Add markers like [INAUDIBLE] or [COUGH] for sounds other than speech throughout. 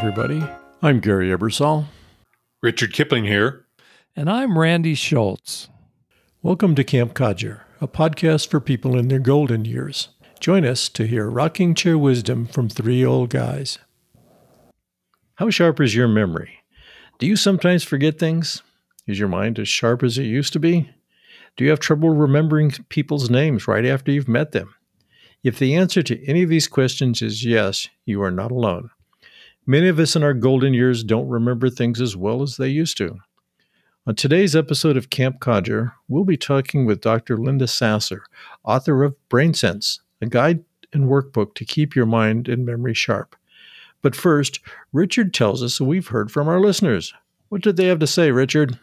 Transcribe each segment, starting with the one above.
everybody. I'm Gary Ebersol. Richard Kipling here. And I'm Randy Schultz. Welcome to Camp Codger, a podcast for people in their golden years. Join us to hear rocking chair wisdom from three old guys. How sharp is your memory? Do you sometimes forget things? Is your mind as sharp as it used to be? Do you have trouble remembering people's names right after you've met them? If the answer to any of these questions is yes, you are not alone. Many of us in our golden years don't remember things as well as they used to. On today's episode of Camp Codger, we'll be talking with Dr. Linda Sasser, author of Brain Sense, a guide and workbook to keep your mind and memory sharp. But first, Richard tells us we've heard from our listeners. What did they have to say, Richard?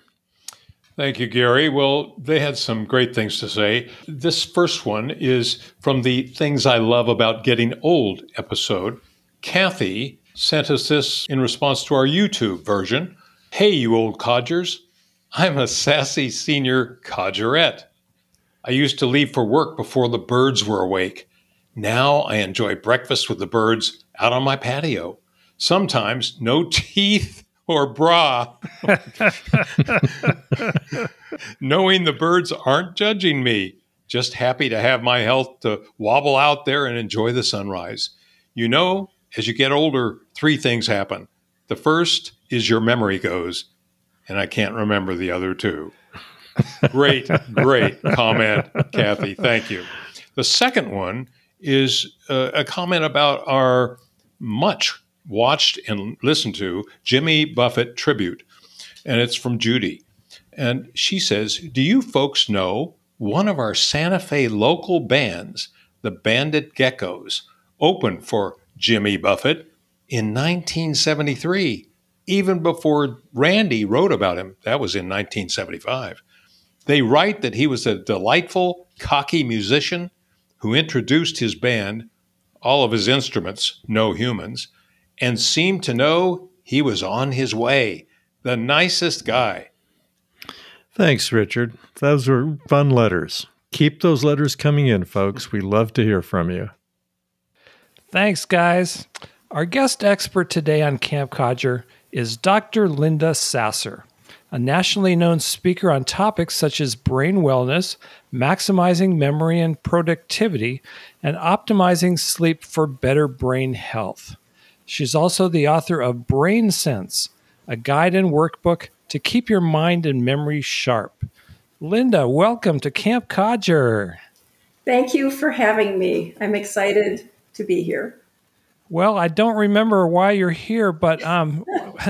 Thank you, Gary. Well, they had some great things to say. This first one is from the Things I Love About Getting Old episode. Kathy sent us this in response to our YouTube version. Hey, you old codgers. I'm a sassy senior codgerette. I used to leave for work before the birds were awake. Now I enjoy breakfast with the birds out on my patio. Sometimes no [LAUGHS] teeth or bra. [LAUGHS] Knowing the birds aren't judging me, just happy to have my health to wobble out there and enjoy the sunrise. You know, as you get older, three things happen. The first is your memory goes, and I can't remember the other two. great, [LAUGHS] great comment, Kathy. Thank you. The second one is uh, a comment about our much watched and listened to Jimmy Buffett tribute, and it's from Judy. And she says, Do you folks know one of our Santa Fe local bands, the Bandit Geckos, opened for Jimmy Buffett in 1973, even before Randy wrote about him? That was in 1975. They write that he was a delightful, cocky musician who introduced his band, all of his instruments, no humans, and seemed to know he was on his way. The nicest guy. Thanks, Richard. Those were fun letters. Keep those letters coming in, folks. We love to hear from you. Thanks, guys. Our guest expert today on Camp Codger is Dr. Linda Sasser, a nationally known speaker on topics such as brain wellness, maximizing memory and productivity, and optimizing sleep for better brain health. She's also the author of Brain Sense, a guide and workbook to keep your mind and memory sharp. Linda, welcome to Camp Codger. Thank you for having me. I'm excited to be here. Well, I don't remember why you're here, but um. [LAUGHS]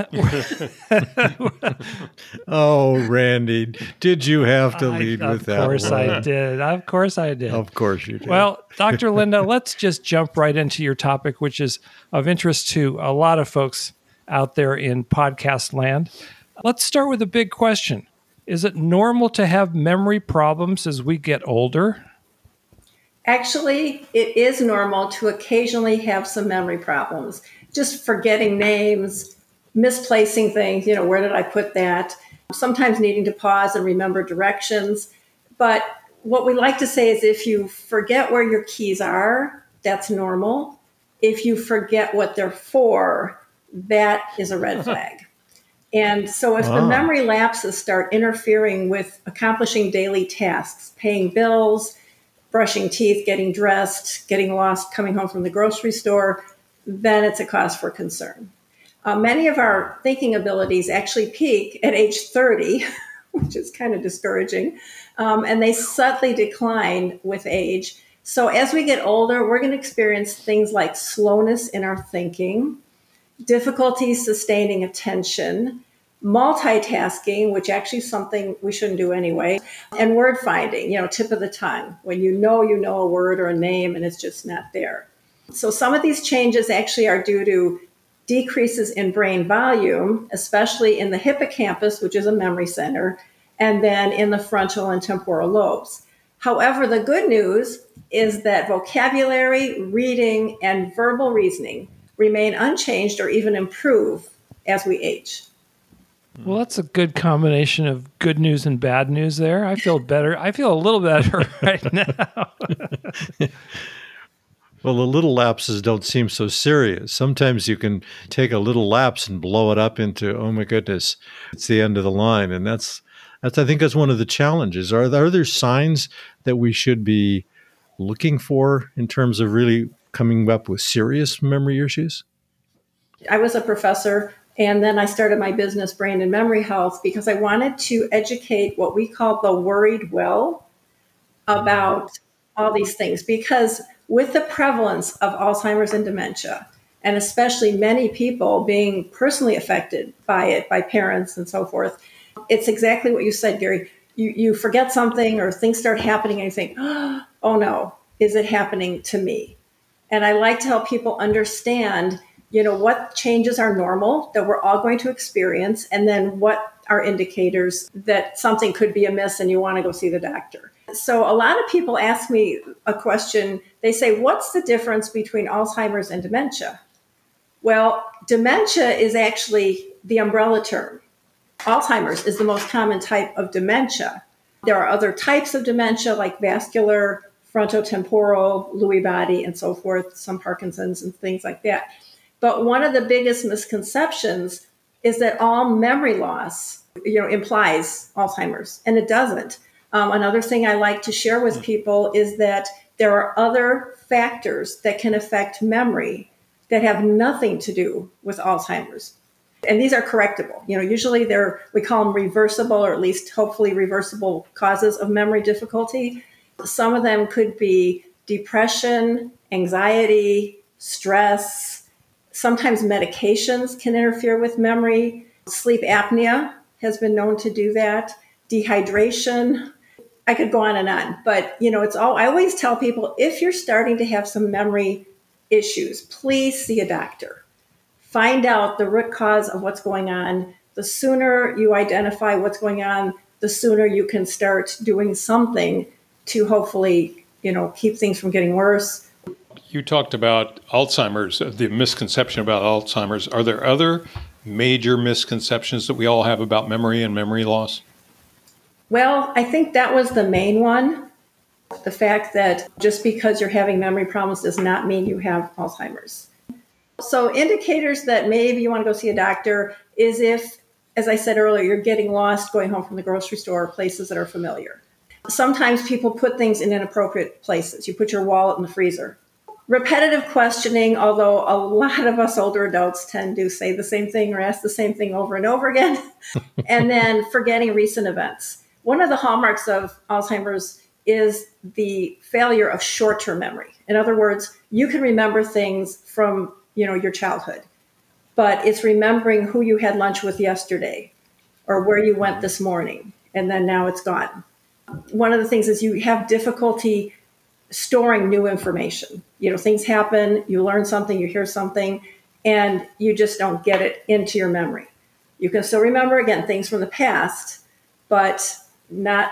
oh, Randy, did you have to lead I, with that? Of course one? I did. Of course I did. Of course you did. Well, [LAUGHS] Dr. Linda, let's just jump right into your topic, which is of interest to a lot of folks out there in podcast land. Let's start with a big question. Is it normal to have memory problems as we get older? Actually, it is normal to occasionally have some memory problems, just forgetting names, misplacing things, you know, where did I put that? Sometimes needing to pause and remember directions. But what we like to say is if you forget where your keys are, that's normal. If you forget what they're for, that is a red [LAUGHS] flag. And so, if the ah. memory lapses start interfering with accomplishing daily tasks, paying bills, brushing teeth, getting dressed, getting lost coming home from the grocery store, then it's a cause for concern. Uh, many of our thinking abilities actually peak at age 30, [LAUGHS] which is kind of discouraging, um, and they subtly decline with age. So, as we get older, we're going to experience things like slowness in our thinking, difficulty sustaining attention, multitasking, which actually is something we shouldn't do anyway, and word finding, you know, tip of the tongue, when you know you know a word or a name and it's just not there. So some of these changes actually are due to decreases in brain volume, especially in the hippocampus, which is a memory center, and then in the frontal and temporal lobes. However, the good news is that vocabulary, reading, and verbal reasoning remain unchanged or even improve as we age. Well, that's a good combination of good news and bad news there. I feel better. I feel a little better [LAUGHS] right now. [LAUGHS] Well, the little lapses don't seem so serious. Sometimes you can take a little lapse and blow it up into, oh my goodness, it's the end of the line. And that's, that's I think that's one of the challenges. Are there, are there signs that we should be looking for in terms of really coming up with serious memory issues? I was a professor and then I started my business, Brain and Memory Health, because I wanted to educate what we call the worried well about all these things. Because with the prevalence of Alzheimer's and dementia, and especially many people being personally affected by it, by parents and so forth, it's exactly what you said, Gary. You, you forget something or things start happening and you think, [GASPS] oh no, is it happening to me? And I like to help people understand you know what changes are normal that we're all going to experience and then what are indicators that something could be amiss and you want to go see the doctor. So a lot of people ask me a question they say what's the difference between alzheimer's and dementia? Well dementia is actually the umbrella term. Alzheimer's is the most common type of dementia. There are other types of dementia like vascular frontotemporal lewy body and so forth some parkinson's and things like that but one of the biggest misconceptions is that all memory loss, you know, implies Alzheimer's, and it doesn't. Um, another thing I like to share with people is that there are other factors that can affect memory that have nothing to do with Alzheimer's. And these are correctable. You know, usually they're we call them reversible or at least hopefully reversible causes of memory difficulty. Some of them could be depression, anxiety, stress, Sometimes medications can interfere with memory. Sleep apnea has been known to do that. Dehydration. I could go on and on, but you know, it's all I always tell people if you're starting to have some memory issues, please see a doctor. Find out the root cause of what's going on. The sooner you identify what's going on, the sooner you can start doing something to hopefully, you know, keep things from getting worse you talked about Alzheimer's, uh, the misconception about Alzheimer's. Are there other major misconceptions that we all have about memory and memory loss? Well, I think that was the main one. The fact that just because you're having memory problems does not mean you have Alzheimer's. So, indicators that maybe you want to go see a doctor is if, as I said earlier, you're getting lost going home from the grocery store, or places that are familiar. Sometimes people put things in inappropriate places. You put your wallet in the freezer repetitive questioning, although a lot of us older adults tend to say the same thing or ask the same thing over and over again, [LAUGHS] and then forgetting recent events. One of the hallmarks of Alzheimer's is the failure of short-term memory. In other words, you can remember things from, you know, your childhood, but it's remembering who you had lunch with yesterday or where you went mm-hmm. this morning and then now it's gone. One of the things is you have difficulty storing new information. You know, things happen, you learn something, you hear something, and you just don't get it into your memory. You can still remember, again, things from the past, but not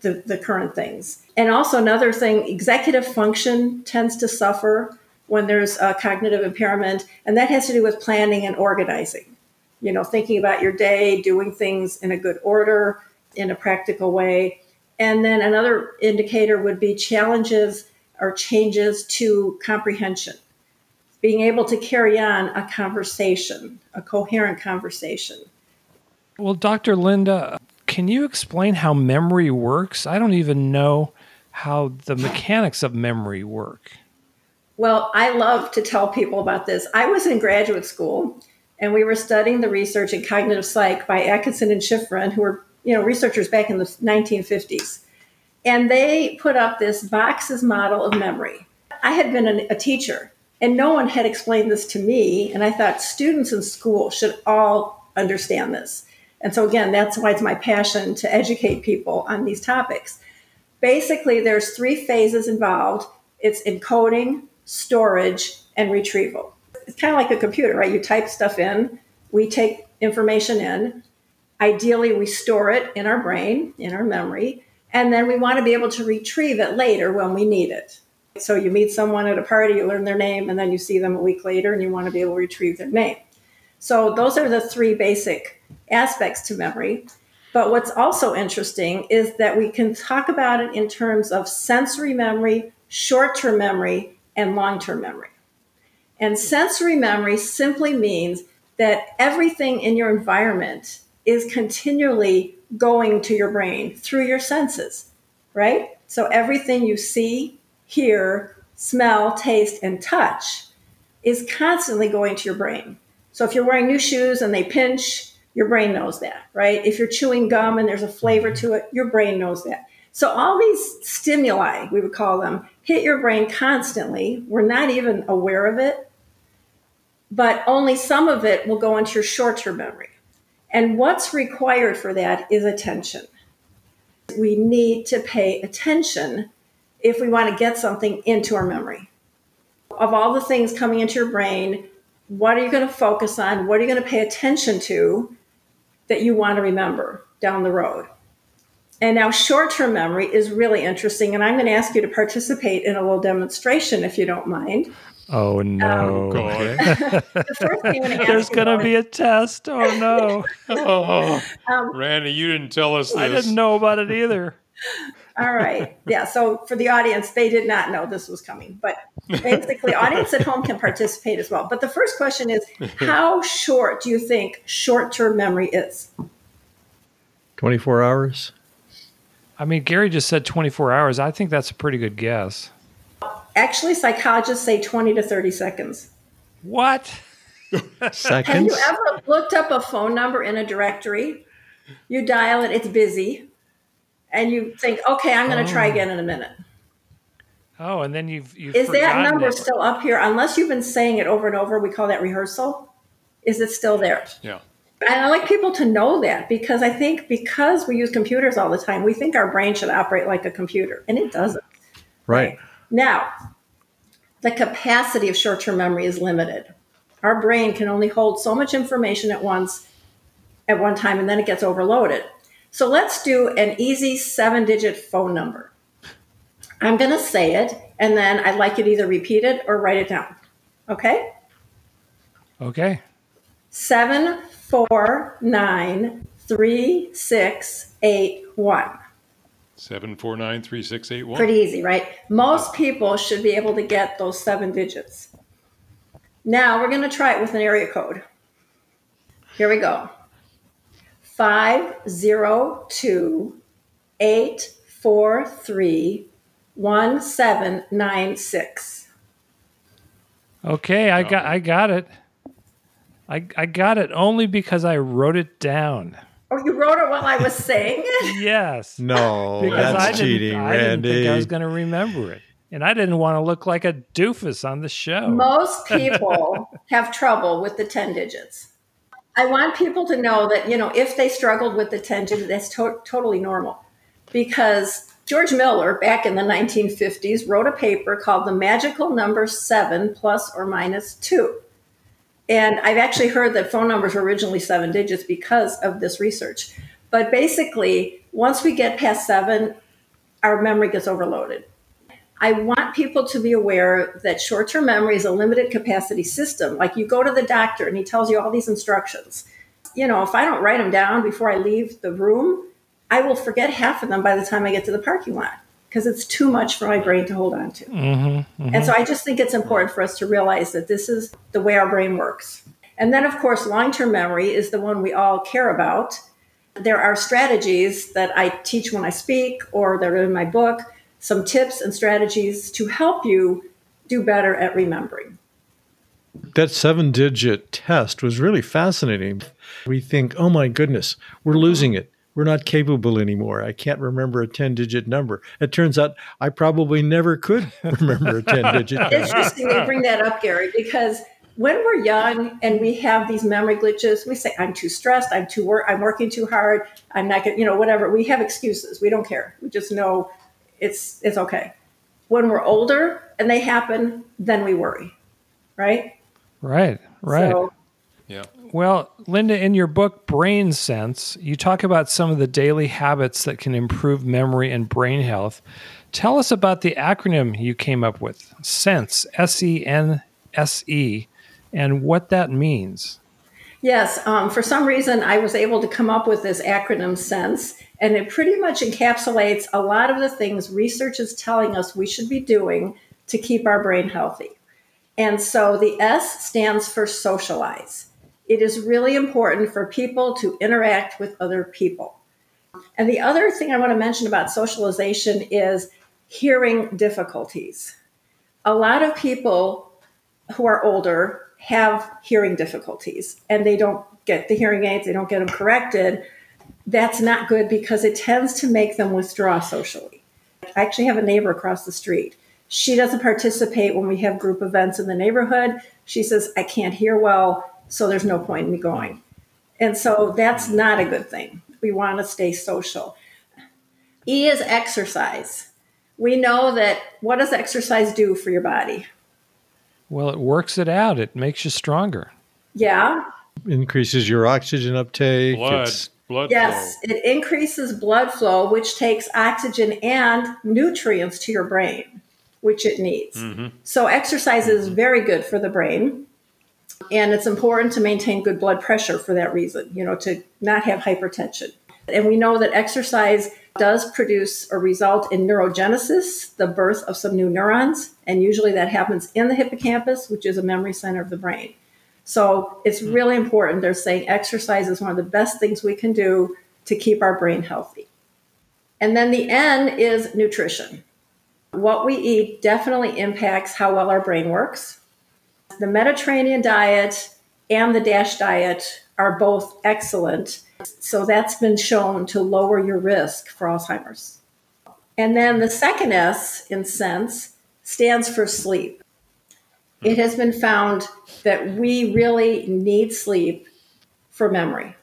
the, the current things. And also, another thing, executive function tends to suffer when there's a cognitive impairment, and that has to do with planning and organizing. You know, thinking about your day, doing things in a good order, in a practical way. And then another indicator would be challenges or changes to comprehension, being able to carry on a conversation, a coherent conversation. Well, Dr. Linda, can you explain how memory works? I don't even know how the mechanics of memory work. Well, I love to tell people about this. I was in graduate school and we were studying the research in cognitive psych by Atkinson and Shiffrin, who were you know, researchers back in the 1950s. And they put up this boxes model of memory. I had been a teacher and no one had explained this to me. And I thought students in school should all understand this. And so, again, that's why it's my passion to educate people on these topics. Basically, there's three phases involved it's encoding, storage, and retrieval. It's kind of like a computer, right? You type stuff in, we take information in, Ideally, we store it in our brain, in our memory, and then we want to be able to retrieve it later when we need it. So you meet someone at a party, you learn their name, and then you see them a week later and you want to be able to retrieve their name. So those are the three basic aspects to memory. But what's also interesting is that we can talk about it in terms of sensory memory, short term memory, and long term memory. And sensory memory simply means that everything in your environment is continually going to your brain through your senses, right? So everything you see, hear, smell, taste, and touch is constantly going to your brain. So if you're wearing new shoes and they pinch, your brain knows that, right? If you're chewing gum and there's a flavor to it, your brain knows that. So all these stimuli, we would call them, hit your brain constantly. We're not even aware of it, but only some of it will go into your short term memory. And what's required for that is attention. We need to pay attention if we want to get something into our memory. Of all the things coming into your brain, what are you going to focus on? What are you going to pay attention to that you want to remember down the road? And now, short term memory is really interesting. And I'm going to ask you to participate in a little demonstration if you don't mind. Oh, no. [LAUGHS] Um, okay. The first thing I'm going to ask There's going to be a test. Oh, no. [LAUGHS] oh, Um, Randy, you didn't tell us this. I didn't know about it either. All right. Yeah. So for the audience, they did not know this was coming, but basically, audience at home can participate as well. But the first question is how short do you think short term memory is? 24 hours? I mean, Gary just said 24 hours. I think that's a pretty good guess. Actually, psychologists say 20 to 30 seconds. What? seconds? Have you ever looked up a phone number in a directory? You dial it, it's busy, and you think, okay, I'm going to try Oh. again in a minute. Oh, and then you've you've Is that number it. still up here? Unless you've been saying it over and over, we call that rehearsal. Is it still there? Yeah. And I like people to know that because I think because we use computers all the time, we think our brain should operate like a computer, and it doesn't. Right. Now, the capacity of short term memory is limited. Our brain can only hold so much information at once, at one time, and then it gets overloaded. So let's do an easy seven digit phone number. I'm going to say it, and then I'd like you to either repeat it or write it down. Okay? Okay. Seven, four, nine, three, six, eight, one. Seven four nine three six eight one. Pretty easy, right? Most people should be able to get those seven digits. Now we're going to try it with an area code. Here we go. Five zero two eight four three one seven nine six. Okay, I got I got it. I I got it only because I wrote it down. Oh, you wrote it while I was [LAUGHS] saying it? Yes. No, because that's I didn't, cheating, I didn't think I was going to remember it. And I didn't want to look like a doofus on the show. Most [LAUGHS] people have trouble with the 10 digits. I want people to know that, you know, if they struggled with the 10 digits, that's to- totally normal. Because George Miller, back in the 1950s, wrote a paper called The Magical Number Seven Plus or Minus Two. And I've actually heard that phone numbers were originally seven digits because of this research. But basically, once we get past seven, our memory gets overloaded. I want people to be aware that short term memory is a limited capacity system. Like you go to the doctor and he tells you all these instructions. You know, if I don't write them down before I leave the room, I will forget half of them by the time I get to the parking lot because it's too much for my brain to hold on to. Mm-hmm, And so I just think it's important for us to realize that this is the way our brain works. And then, of course, long term memory is the one we all care about. There are strategies that I teach when I speak or that are in my book, some tips and strategies to help you do better at remembering. That seven digit test was really fascinating. We think, oh my goodness, we're losing it. We're not capable anymore. I can't remember a 10 digit number. It turns out I probably never could [LAUGHS] remember a 10 digit [LAUGHS] number. Interesting you bring that up, Gary, because when we're young and we have these memory glitches, we say, I'm too stressed, I'm too work, I'm working too hard, I'm not getting, you know, whatever. We have excuses. We don't care. We just know it's it's okay. When we're older and they happen, then we worry. Right? Right, right. So Yeah. Well, Linda, in your book Brain Sense, you talk about some of the daily habits that can improve memory and brain health. Tell us about the acronym you came up with, SENSE, S E N S E, and what that means. Yes, um, for some reason, I was able to come up with this acronym SENSE, and it pretty much encapsulates a lot of the things research is telling us we should be doing to keep our brain healthy. And so the S stands for socialize. It is really important for people to interact with other people. And the other thing I want to mention about socialization is hearing difficulties. A lot of people who are older have hearing difficulties and they don't get the hearing aids, they don't get them corrected. That's not good because it tends to make them withdraw socially. I actually have a neighbor across the street. She doesn't participate when we have group events in the neighborhood. She says, I can't hear well, so there's no point in me going. And so that's not a good thing. We want to stay social. E is exercise. We know that what does exercise do for your body? Well, it works it out. It makes you stronger. Yeah. Increases your oxygen uptake. Blood, It's- blood Yes, flow. it increases blood flow, which takes oxygen and nutrients to your brain, which it needs. Mm-hmm. So, exercise is very good for the brain. And it's important to maintain good blood pressure for that reason, you know, to not have hypertension. And we know that exercise does produce or result in neurogenesis, the birth of some new neurons. And usually that happens in the hippocampus, which is a memory center of the brain. So it's hmm. really important. They're saying exercise is one of the best things we can do to keep our brain healthy. And then the N is nutrition. What we eat definitely impacts how well our brain works. The Mediterranean diet and the DASH diet are both excellent. So that's been shown to lower your risk for Alzheimer's. And then the second S in sense stands for sleep. It has been found that we really need sleep for memory.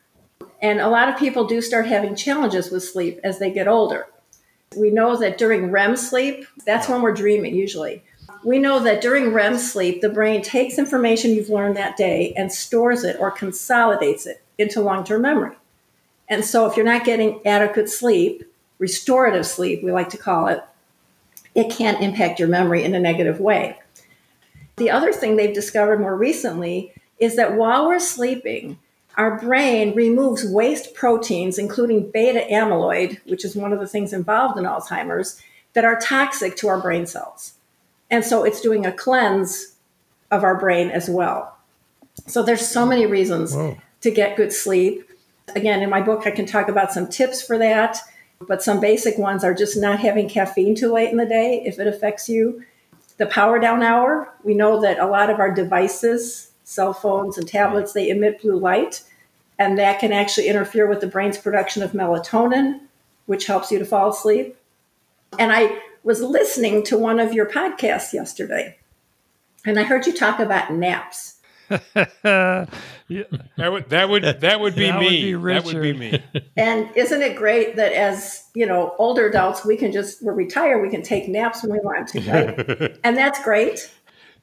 And a lot of people do start having challenges with sleep as they get older. We know that during REM sleep, that's when we're dreaming usually. We know that during REM sleep, the brain takes information you've learned that day and stores it or consolidates it into long term memory. And so, if you're not getting adequate sleep, restorative sleep, we like to call it, it can impact your memory in a negative way. The other thing they've discovered more recently is that while we're sleeping, our brain removes waste proteins, including beta amyloid, which is one of the things involved in Alzheimer's, that are toxic to our brain cells. And so it's doing a cleanse of our brain as well. So there's so many reasons Whoa. to get good sleep. Again, in my book, I can talk about some tips for that, but some basic ones are just not having caffeine too late in the day if it affects you. The power down hour, we know that a lot of our devices, cell phones and tablets, they emit blue light, and that can actually interfere with the brain's production of melatonin, which helps you to fall asleep. And I was listening to one of your podcasts yesterday, and I heard you talk about naps. [LAUGHS] Yeah. That would that would that would be That would me. be that would be Richard. me. [LAUGHS] And isn't it great that as you know older adults, we can just we're retired, we can take naps when we want to, right? [LAUGHS] and that's great.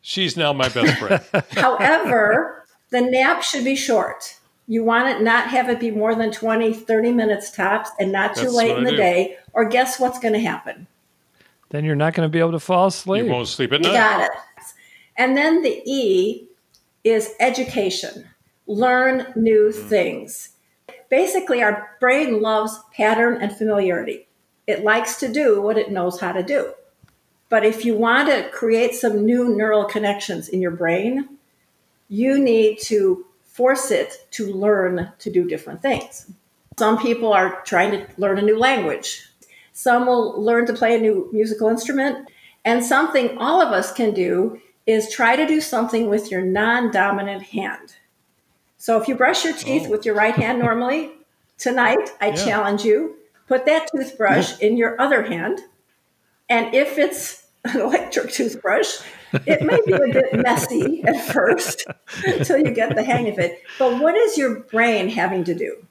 She's now my best friend. However, the nap should be short. You want it not have it be more than 20, 30 minutes tops and not too That's late in the do. day. Or guess what's going to happen? Then you're not going to be able to fall asleep. You won't sleep at You night. got it. And then the E is education. Learn new mm-hmm. things. Basically, our brain loves pattern and familiarity. It likes to do what it knows how to do. But if you want to create some new neural connections in your brain, you need to force it to learn to do different things. Some people are trying to learn a new language. Some will learn to play a new musical instrument. And something all of us can do is try to do something with your non dominant hand. So if you brush your teeth Oh. with your right hand normally, tonight I Yeah. challenge you put that toothbrush in your other hand. And if it's [LAUGHS] an electric toothbrush, it may be a bit messy [LAUGHS] at first until you get the hang of it. But what is your brain having to do?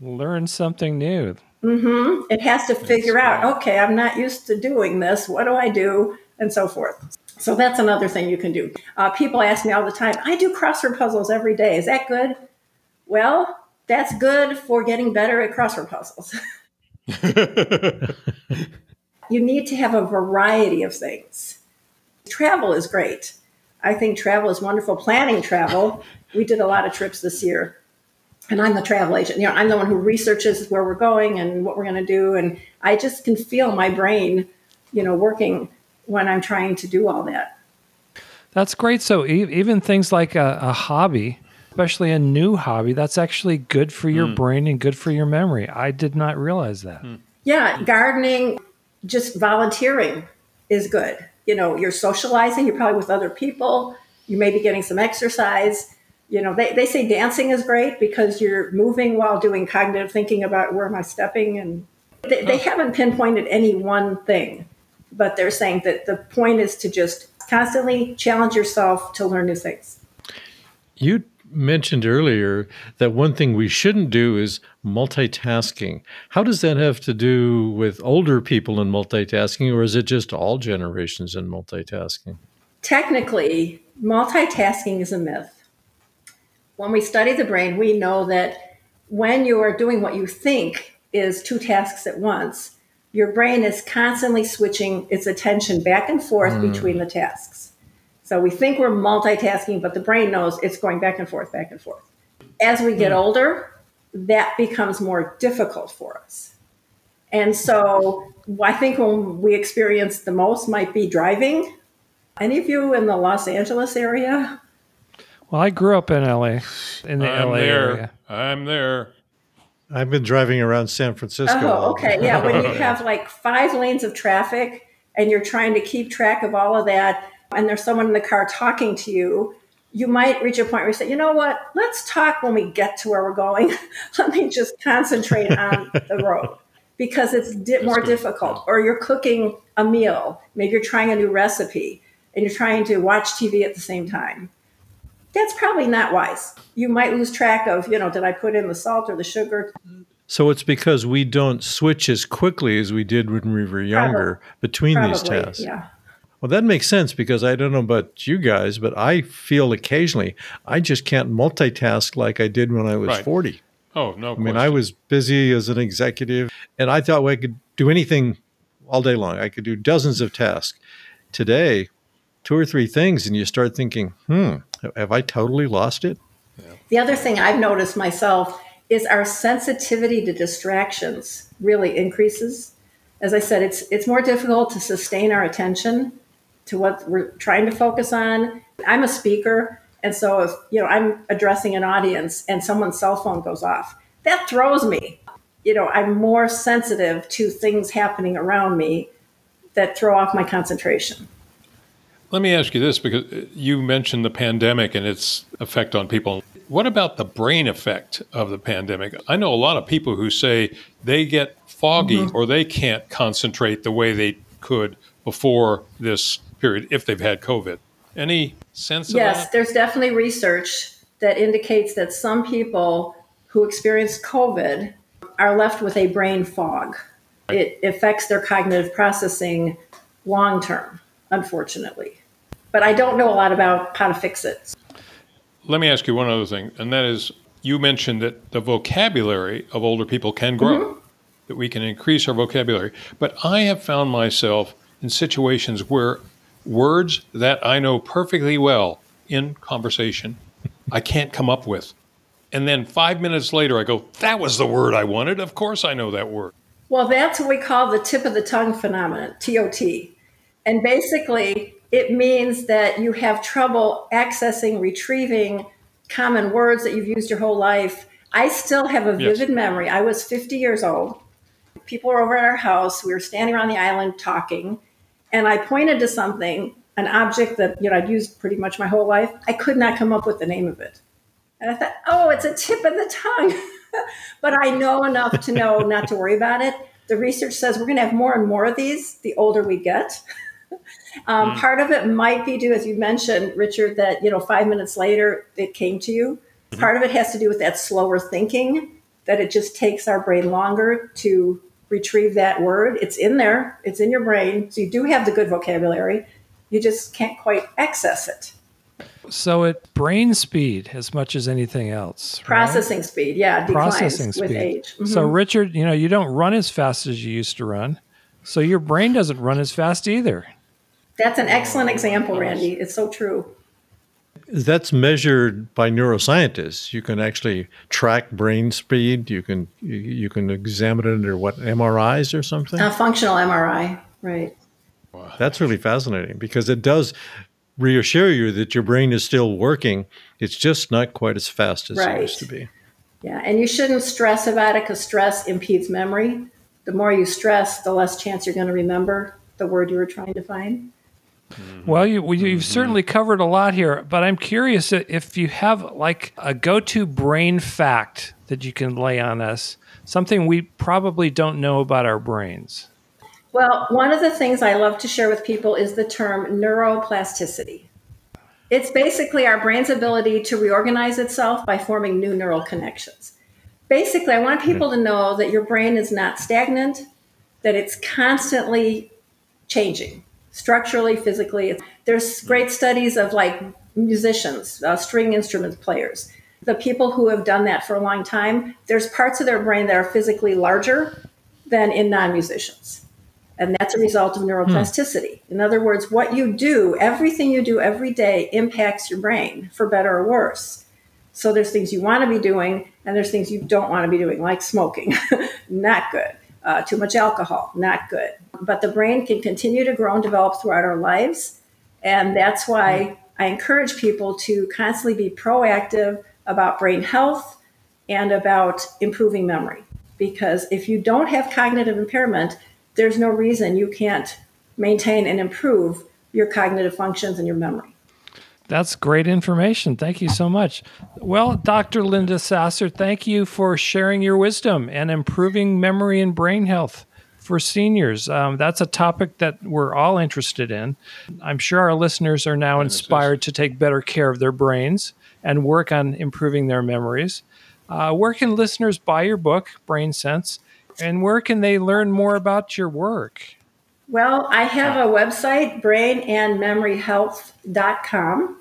Learn something new. Hmm It has to figure out, okay, I'm not used to doing this. What do I do? And so forth. So that's another thing you can do. Uh, people ask me all the time, I do crossword puzzles every day. Is that good? Well, that's good for getting better at crossword puzzles. [LAUGHS] you need to have a variety of things. Travel is great. I think travel is wonderful. Planning travel, we did a lot of trips this year and I'm the travel agent. You know, I'm the one who researches where we're going and what we're going to do, and I just can feel my brain, you know, working when I'm trying to do all that. That's great. So e- even things like a, a, hobby, especially a new hobby, that's actually good for your mm. brain and good for your memory. I did not realize that. Mm. Yeah, gardening, just volunteering is good. You know, you're socializing, you're probably with other people, you may be getting some exercise. You know, they, they say dancing is great because you're moving while doing cognitive thinking about where am I stepping. And they, they haven't pinpointed any one thing, but they're saying that the point is to just constantly challenge yourself to learn new things. You mentioned earlier that one thing we shouldn't do is multitasking. How does that have to do with older people and multitasking, or is it just all generations in multitasking? Technically, multitasking is a myth. When we study the brain, we know that when you are doing what you think is two tasks at once, your brain is constantly switching its attention back and forth mm. between the tasks. So we think we're multitasking, but the brain knows it's going back and forth, back and forth. As we get mm. older, that becomes more difficult for us. And so I think when we experience the most might be driving. Any of you in the Los Angeles area? Well, I grew up in LA, in the I'm LA there. area. I'm there. I've been driving around San Francisco. Oh, okay. Yeah. When you [LAUGHS] have like five lanes of traffic and you're trying to keep track of all of that, and there's someone in the car talking to you, you might reach a point where you say, you know what, let's talk when we get to where we're going. [LAUGHS] Let me just concentrate on the road because it's di- more good. difficult. Or you're cooking a meal, maybe you're trying a new recipe and you're trying to watch TV at the same time that's probably not wise. You might lose track of, you know, did I put in the salt or the sugar? So it's because we don't switch as quickly as we did when we were younger probably, between probably, these tasks. Yeah. Well, that makes sense because I don't know about you guys, but I feel occasionally I just can't multitask like I did when I was right. 40. Oh, no. I mean, I was busy as an executive and I thought well, I could do anything all day long. I could do dozens of tasks. Today, two or three things, and you start thinking, hmm, have I totally lost it? The other thing I've noticed myself is our sensitivity to distractions really increases. As I said, it's it's more difficult to sustain our attention to what we're trying to focus on. I'm a speaker, and so if you know I'm addressing an audience and someone's cell phone goes off, that throws me. You know, I'm more sensitive to things happening around me that throw off my concentration. Let me ask you this because you mentioned the pandemic and its effect on people. What about the brain effect of the pandemic? I know a lot of people who say they get foggy mm-hmm. or they can't concentrate the way they could before this period if they've had COVID. Any sense of yes, there's definitely research that indicates that some people who experience COVID are left with a brain fog. It affects their cognitive processing long term, unfortunately but I don't know a lot about how to fix it. Let me ask you one other thing, and that is you mentioned that the vocabulary of older people can grow, mm-hmm. that we can increase our vocabulary. But I have found myself in situations where words that I know perfectly well in conversation, I can't come up with. And then five minutes later, I go, that was the word I wanted. Of course, I know that word. Well, that's what we call the tip of the tongue phenomenon, TOT. And basically, it means that you have trouble accessing, retrieving common words that you've used your whole life. I still have a vivid yes. memory. I was 50 years old. People were over at our house. We were standing around the island talking, and I pointed to something, an object that you know I'd used pretty much my whole life. I could not come up with the name of it, and I thought, oh, it's a tip of the tongue. [LAUGHS] but I know enough to know not to worry about it. The research says we're going to have more and more of these the older we get. [LAUGHS] Um, mm. Part of it might be due, as you mentioned, Richard, that you know five minutes later it came to you. Mm-hmm. Part of it has to do with that slower thinking, that it just takes our brain longer to retrieve that word. It's in there, it's in your brain, so you do have the good vocabulary. You just can't quite access it. So it brain speed as much as anything else. Processing right? speed, yeah, processing speed. with age. Mm-hmm. So Richard, you know, you don't run as fast as you used to run. So your brain doesn't run as fast either. That's an oh, excellent example, Randy. It's so true. That's measured by neuroscientists. You can actually track brain speed. You can you can examine it under what MRIs or something. A functional MRI, right? Wow. That's really fascinating because it does reassure you that your brain is still working. It's just not quite as fast as Right. it used to be. Yeah, and you shouldn't stress about it because stress impedes memory. The more you stress, the less chance you're going to remember the word you were trying to find. Mm-hmm. Well, you, well, you've mm-hmm. certainly covered a lot here, but I'm curious if you have like a go to brain fact that you can lay on us, something we probably don't know about our brains. Well, one of the things I love to share with people is the term neuroplasticity. It's basically our brain's ability to reorganize itself by forming new neural connections. Basically, I want hmm. people to know that your brain is not stagnant, that it's constantly changing structurally, physically. There's great studies of like musicians, uh, string instrument players. The people who have done that for a long time, there's parts of their brain that are physically larger than in non musicians. And that's a result of neuroplasticity. In other words, what you do, everything you do every day impacts your brain for better or worse. So there's things you want to be doing, and there's things you don't want to be doing, like smoking. [LAUGHS] Not good. Uh, too much alcohol, not good. But the brain can continue to grow and develop throughout our lives. And that's why I encourage people to constantly be proactive about brain health and about improving memory. Because if you don't have cognitive impairment, there's no reason you can't maintain and improve your cognitive functions and your memory. That's great information. Thank you so much. Well, Dr. Linda Sasser, thank you for sharing your wisdom and improving memory and brain health for seniors. Um, that's a topic that we're all interested in. I'm sure our listeners are now inspired to take better care of their brains and work on improving their memories. Uh, where can listeners buy your book, Brain Sense, and where can they learn more about your work? Well, I have a website, brainandmemoryhealth.com.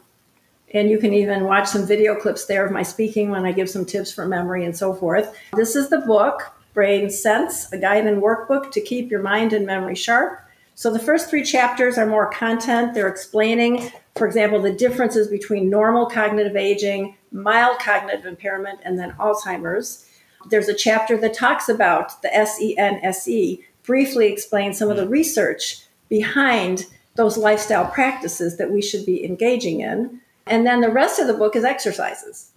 And you can even watch some video clips there of my speaking when I give some tips for memory and so forth. This is the book, Brain Sense, a guide and workbook to keep your mind and memory sharp. So the first three chapters are more content. They're explaining, for example, the differences between normal cognitive aging, mild cognitive impairment, and then Alzheimer's. There's a chapter that talks about the SENSE, briefly explains some of the research behind those lifestyle practices that we should be engaging in. And then the rest of the book is exercises.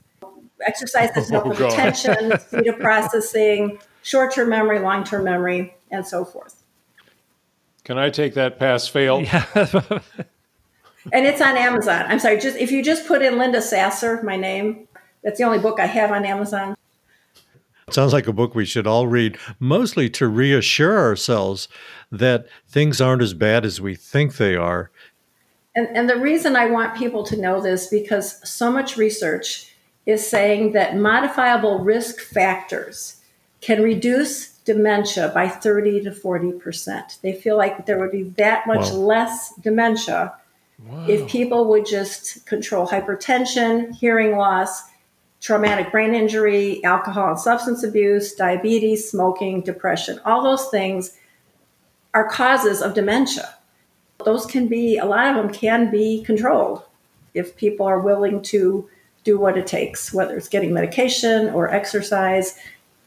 Exercises help with attention, speed of processing, short term memory, long term memory, and so forth. Can I take that pass fail? Yeah. [LAUGHS] And it's on Amazon. I'm sorry, just if you just put in Linda Sasser, my name, that's the only book I have on Amazon. Sounds like a book we should all read, mostly to reassure ourselves that things aren't as bad as we think they are. And, and the reason I want people to know this because so much research is saying that modifiable risk factors can reduce dementia by 30 to 40%. They feel like there would be that much Wow. less dementia if people would just control hypertension, hearing loss, traumatic brain injury, alcohol and substance abuse, diabetes, smoking, depression. All those things are causes of dementia those can be a lot of them can be controlled if people are willing to do what it takes whether it's getting medication or exercise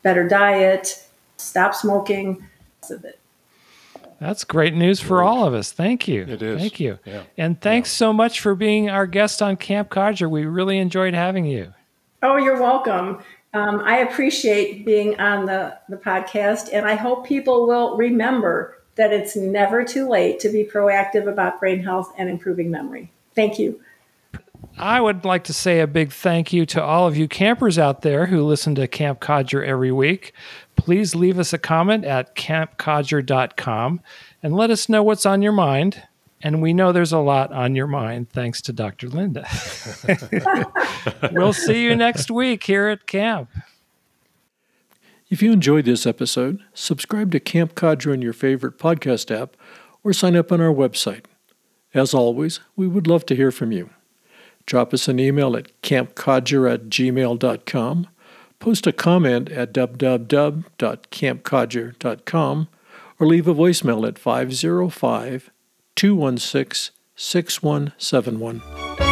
better diet stop smoking of it. That's great news for all of us. Thank you. It is. Thank you. Yeah. And thanks so much for being our guest on Camp Codger. We really enjoyed having you. oh you're welcome um, i appreciate being on the, the podcast and i hope people will remember that it's never too late to be proactive about brain health and improving memory thank you I would like to say a big thank you to all of you campers out there who listen to Camp Codger every week. Please leave us a comment at campcodger.com and let us know what's on your mind. And we know there's a lot on your mind, thanks to Dr. Linda. [LAUGHS] we'll see you next week here at camp. If you enjoyed this episode, subscribe to Camp Codger in your favorite podcast app or sign up on our website. As always, we would love to hear from you. Drop us an email at campcodger at gmail.com, post a comment at www.campcodger.com, or leave a voicemail at 505 216 6171.